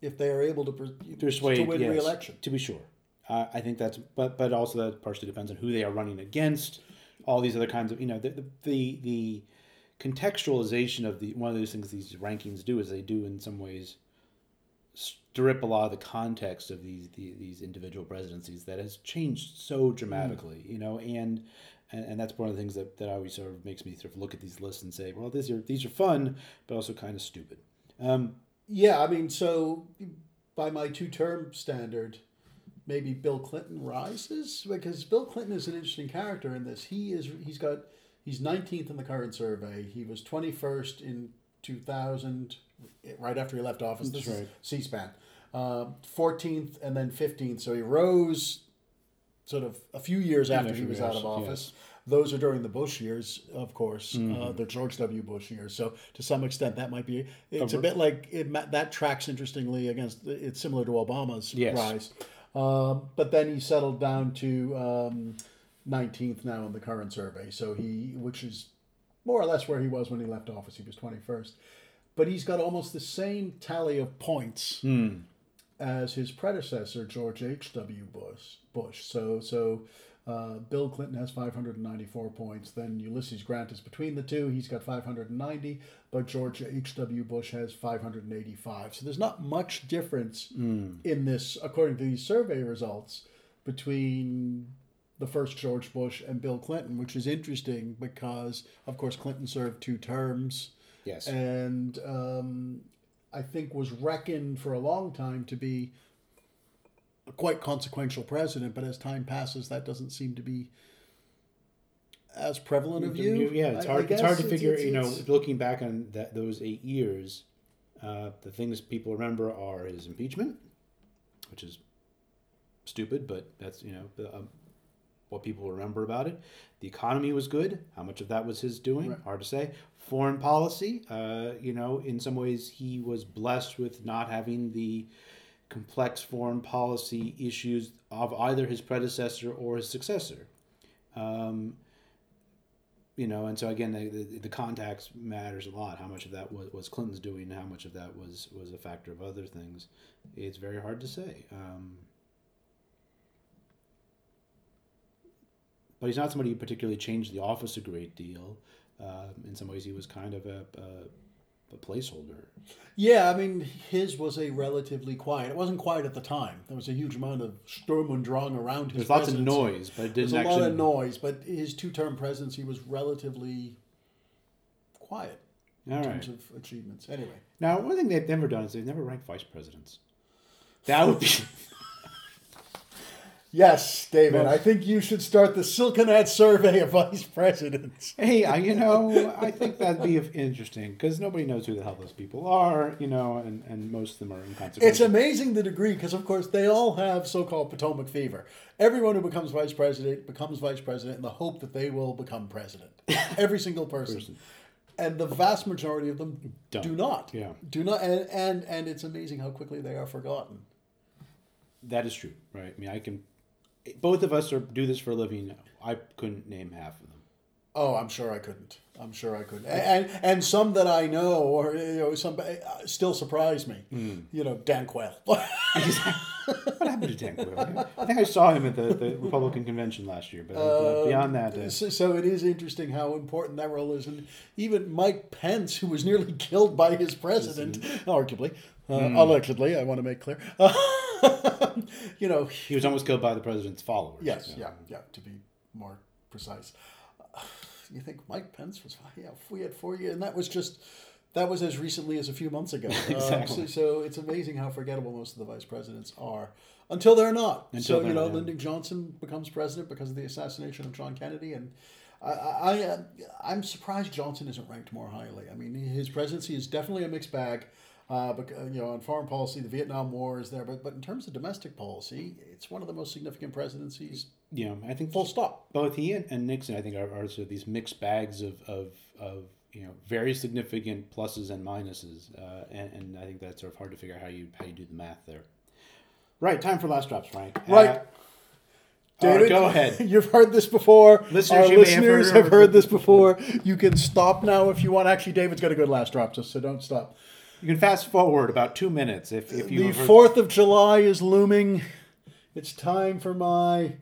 if they are able to persuade to win yes, re-election. To be sure, uh, I think that's but but also that partially depends on who they are running against all these other kinds of you know the the the, contextualization of the one of those things these rankings do is they do in some ways strip a lot of the context of these the, these individual presidencies that has changed so dramatically mm. you know and, and and that's one of the things that, that always sort of makes me sort of look at these lists and say well these are these are fun but also kind of stupid um, yeah i mean so by my two term standard maybe Bill Clinton rises because Bill Clinton is an interesting character in this. He is he's got he's 19th in the current survey. He was 21st in 2000 right after he left office. That's right. C-SPAN. Uh, 14th and then 15th. So he rose sort of a few years after he was out of office. Yes. Those are during the Bush years, of course, uh, mm-hmm. uh, the George W. Bush years. So to some extent, that might be it's a bit like it, that tracks interestingly against it's similar to Obama's yes. rise. Um, but then he settled down to um, 19th now in the current survey. So he, which is more or less where he was when he left office. He was 21st. But he's got almost the same tally of points mm. as his predecessor, George H.W. Bush. Bush. So, so uh, Bill Clinton has 594 points. Then Ulysses Grant is between the two. He's got 590, but George H.W. Bush has 585. So there's not much difference mm. in this, according to these survey results, between the first George Bush and Bill Clinton, which is interesting because, of course, Clinton served two terms. Yes. And um, I think was reckoned for a long time to be a quite consequential president, but as time passes, that doesn't seem to be as prevalent of view. Yeah, it's hard. it's hard to figure. It's, it's, you know, looking back on that those eight years, uh, the things people remember are his impeachment, which is stupid, but that's you know um, what people remember about it. The economy was good. How much of that was his doing? Right. Hard to say. Foreign policy, uh, you know, in some ways he was blessed with not having the complex foreign policy issues of either his predecessor or his successor. Um, you know, and so again, the, the, context matters a lot. How much of that was, was Clinton's doing, how much of that was was a factor of other things. It's very hard to say. Um, but he's not somebody who particularly changed the office a great deal. Um, in some ways, he was kind of a, a a placeholder. Yeah, I mean, his was a relatively quiet. It wasn't quiet at the time. There was a huge amount of Sturm und Drang around his. There's lots of noise, but it didn't. There's a lot of noise, but his two-term presidency was relatively quiet in All terms right. of achievements. Anyway, now one thing they've never done is they've never ranked vice presidents. That would be. Yes, David. I think you should start the Silkenat survey of vice presidents. hey, I, you know, I think that'd be interesting because nobody knows who the hell those people are, you know, and, and most of them are inconsequential. It's amazing the degree because, of course, they all have so-called Potomac fever. Everyone who becomes vice president becomes vice president in the hope that they will become president. Every single person. person. And the vast majority of them Don't. do not. Yeah. Do not, and, and and it's amazing how quickly they are forgotten. That is true, right? I mean, I can both of us are do this for a living. I couldn't name half of them. Oh, I'm sure I couldn't. I'm sure I couldn't. And and some that I know, or you know, some uh, still surprise me. Mm. You know, Dan Quayle. what happened to Dan Quayle? I think I saw him at the, the Republican convention last year, but uh, beyond that, uh, so, so, it is interesting how important that role is, and even Mike Pence, who was nearly killed by his president, arguably, mm. allegedly, I want to make clear. you know, he was almost killed by the president's followers. Yes, yeah, yeah, to be more precise. You think Mike Pence was, yeah, we had four years, and that was just, that was as recently as a few months ago. exactly. Um, so, so, it's amazing how forgettable most of the vice presidents are until they're not. Until so, you know, yeah. Lyndon Johnson becomes president because of the assassination of John Kennedy, and I, I, uh, I'm surprised Johnson isn't ranked more highly. I mean, his presidency is definitely a mixed bag. Uh, but you know, on foreign policy, the Vietnam War is there, but but in terms of domestic policy, it's one of the most significant presidencies. Yeah, I think full stop. Both he and, and Nixon, I think, are, are sort of these mixed bags of, of, of you know very significant pluses and minuses, uh, and, and I think that's sort of hard to figure out how you how you do the math there. Right, time for last drops, Frank. Right. Uh, David, go ahead. You've heard this before. Listeners, Our listeners have, heard, have heard this before. You can stop now if you want. Actually, David's got a good last drop, so don't stop. You can fast forward about two minutes if, if you. The Fourth of July is looming. It's time for my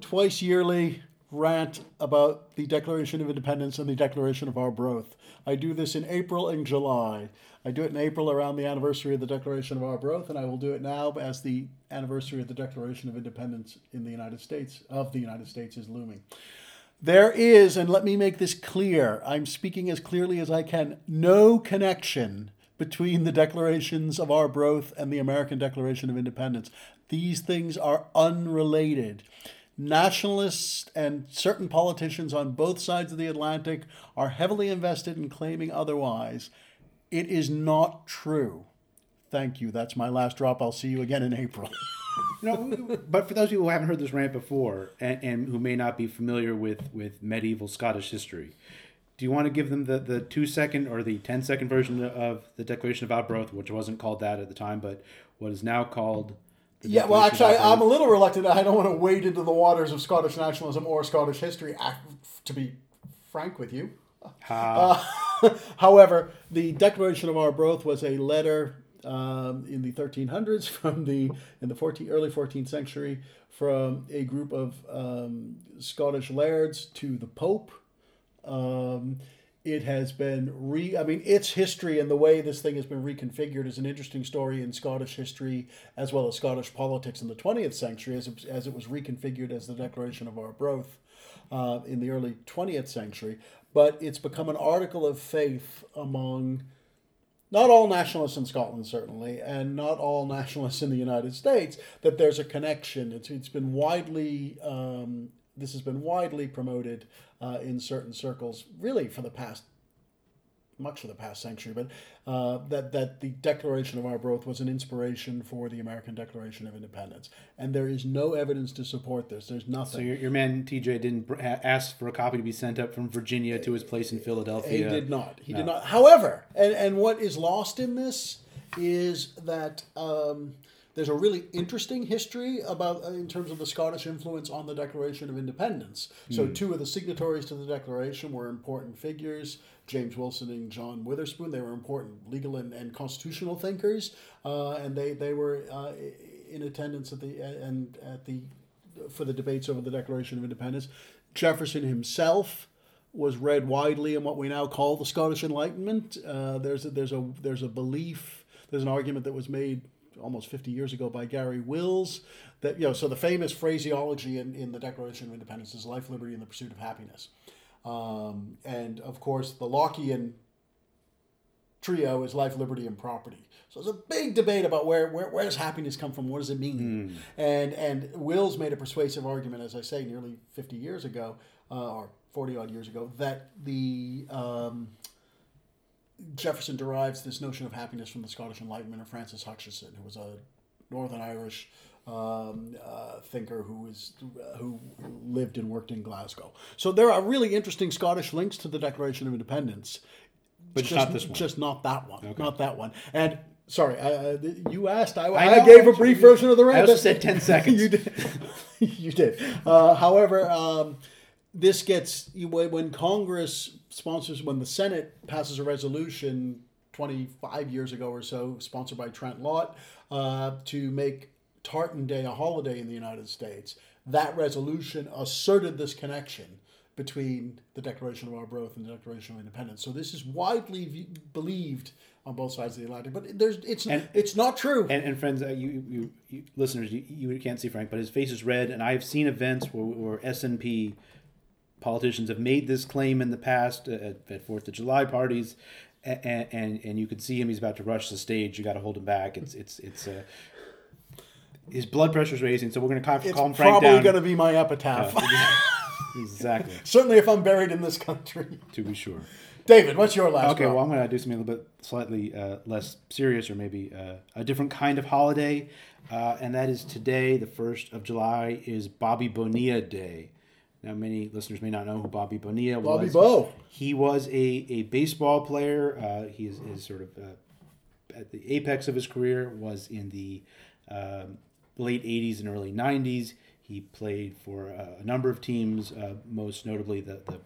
twice yearly rant about the Declaration of Independence and the Declaration of Arbroath. I do this in April and July. I do it in April around the anniversary of the Declaration of Arbroath, and I will do it now as the anniversary of the Declaration of Independence in the United States of the United States is looming. There is, and let me make this clear, I'm speaking as clearly as I can, no connection between the declarations of Arbroath and the American Declaration of Independence. These things are unrelated. Nationalists and certain politicians on both sides of the Atlantic are heavily invested in claiming otherwise. It is not true. Thank you. That's my last drop. I'll see you again in April. no, but for those people who haven't heard this rant before and, and who may not be familiar with, with medieval Scottish history, do you want to give them the, the two second or the 10 second version of the Declaration of Arbroath, which wasn't called that at the time, but what is now called yeah, well, actually, I, am a little reluctant. I don't want to wade into the waters of Scottish nationalism or Scottish history, to be frank with you. Uh, however, the Declaration of Arbroath was a letter um, in the 1300s from the in the 14, early 14th century from a group of um, Scottish lairds to the Pope. Um, it has been re i mean its history and the way this thing has been reconfigured is an interesting story in scottish history as well as scottish politics in the 20th century as it, as it was reconfigured as the declaration of arbroath uh, in the early 20th century but it's become an article of faith among not all nationalists in Scotland, certainly, and not all nationalists in the United States, that there's a connection. It's, it's been widely, um, this has been widely promoted uh, in certain circles, really for the past much of the past century, but uh, that that the Declaration of Arbroath was an inspiration for the American Declaration of Independence, and there is no evidence to support this. There's nothing. So your, your man TJ didn't ask for a copy to be sent up from Virginia to his place in Philadelphia. He did not. He no. did not. However, and and what is lost in this is that. Um, there's a really interesting history about uh, in terms of the Scottish influence on the Declaration of Independence. So mm. two of the signatories to the Declaration were important figures. James Wilson and John Witherspoon. They were important legal and, and constitutional thinkers, uh, and they they were uh, in attendance at the and at the for the debates over the Declaration of Independence. Jefferson himself was read widely in what we now call the Scottish Enlightenment. Uh, there's a, there's a there's a belief. There's an argument that was made almost 50 years ago by Garry Wills that you know so the famous phraseology in, in the Declaration of Independence is life, liberty, and the pursuit of happiness. Um, and of course, the Lockean trio is life, liberty, and property. So there's a big debate about where, where, where does happiness come from? What does it mean? Mm. And and Wills made a persuasive argument, as I say, nearly 50 years ago, uh, or 40 odd years ago, that the um, Jefferson derives this notion of happiness from the Scottish Enlightenment of Francis Hutcheson, who was a Northern Irish um, uh, thinker who is uh, who lived and worked in Glasgow. So there are really interesting Scottish links to the Declaration of Independence, but just, not this one. Just not that one. Okay. Not that one. And sorry, uh, you asked. I, I, I gave a brief version of the rant. I also said ten seconds. you did. you did. Uh, however, um, this gets you when Congress sponsors when the Senate passes a resolution 25 years ago or so, sponsored by Trent Lott, uh, to make Tartan Day a holiday in the United States, that resolution asserted this connection between the Declaration of Arbroath and the Declaration of Independence. So this is widely v- believed on both sides of the Atlantic, but there's it's and, it's not true. And, and friends, uh, you, you, you, listeners, you, you can't see Frank, but his face is red, and I've seen events where, where SNP politicians have made this claim in the past uh, at, at Fourth of July parties, and, and and you can see him; he's about to rush the stage. You got to hold him back. It's it's it's. Uh, his blood pressure's raising, so we're going to calm, calm Frank down. probably going to be my epitaph. exactly. Certainly, if I'm buried in this country. To be sure. David, what's your last? Okay, well, I'm going to do something a little bit slightly uh, less serious, or maybe uh, a different kind of holiday, uh, and that is today, the first of July, is Bobby Bonilla Day. Now, many listeners may not know who Bobby Bonilla Bobby was. Bobby Bo. He was a, a baseball player. Uh, he is, is sort of uh, at the apex of his career was in the um, late 80s and early 90s. He played for a number of teams, uh, most notably the, the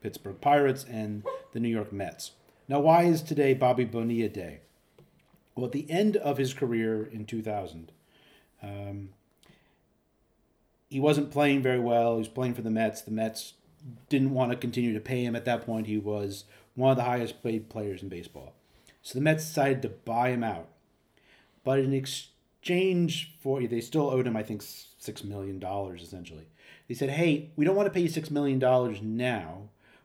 Pittsburgh Pirates and the New York Mets. Now, why is today Bobby Bonilla Day? Well, at the end of his career in 2000, um, he wasn't playing very well. He was playing for the Mets. The Mets didn't want to continue to pay him at that point. He was one of the highest paid players in baseball. So the Mets decided to buy him out. But in exchange for, they still owed him, I think, $6 million essentially. They said, hey, we don't want to pay you $6 million now.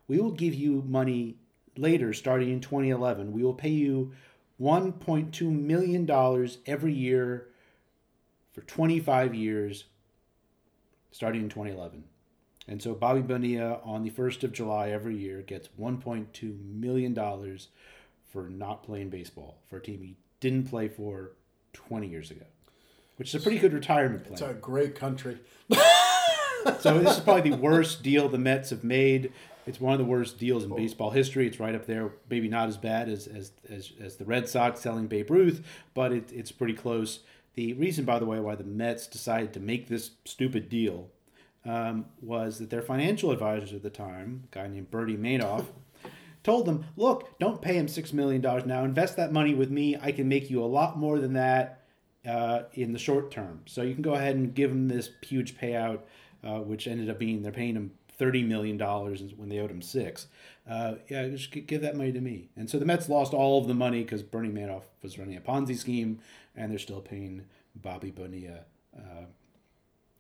We will give you money later, starting in 2011. We will pay you $1.2 million every year for 25 years starting in 2011. And so Bobby Bonilla on the 1st of July every year gets $1.2 million for not playing baseball for a team he didn't play for 20 years ago, which is a pretty good retirement plan. It's a great country. so this is probably the worst deal the Mets have made. It's one of the worst deals in oh. baseball history. It's right up there, maybe not as bad as, as, as, as the Red Sox selling Babe Ruth, but it, it's pretty close. The reason, by the way, why the Mets decided to make this stupid deal um, was that their financial advisors at the time, a guy named Bernie Madoff, told them, "Look, don't pay him six million dollars now. Invest that money with me. I can make you a lot more than that uh, in the short term. So you can go ahead and give him this huge payout, uh, which ended up being they're paying him thirty million dollars when they owed him six. Uh, yeah, just give that money to me. And so the Mets lost all of the money because Bernie Madoff was running a Ponzi scheme, and they're still paying Bobby Bonilla. Uh,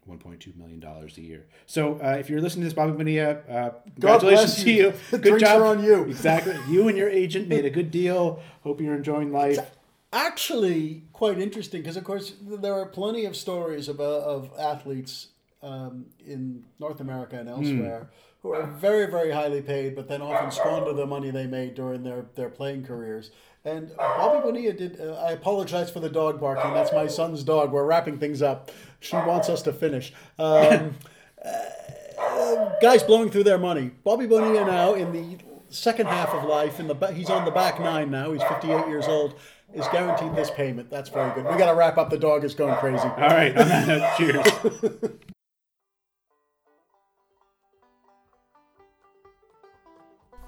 $1.2 million a year. So uh, if you're listening to this, Bobby Bonilla, uh, congratulations to you. Good job. on you. Exactly. You and your agent made a good deal. Hope you're enjoying life. It's actually quite interesting because, of course, there are plenty of stories about, of athletes um, in North America and elsewhere mm. who are very, very highly paid, but then often squander the money they made during their, their playing careers. And Bobby Bonilla did. Uh, I apologize for the dog barking. That's my son's dog. We're wrapping things up. She wants us to finish. Um, uh, guys blowing through their money. Bobby Bonilla now in the second half of life. In the he's on the back nine now. He's 58 years old. Is guaranteed this payment. That's very good. We got to wrap up. The dog is going crazy. All right. cheers.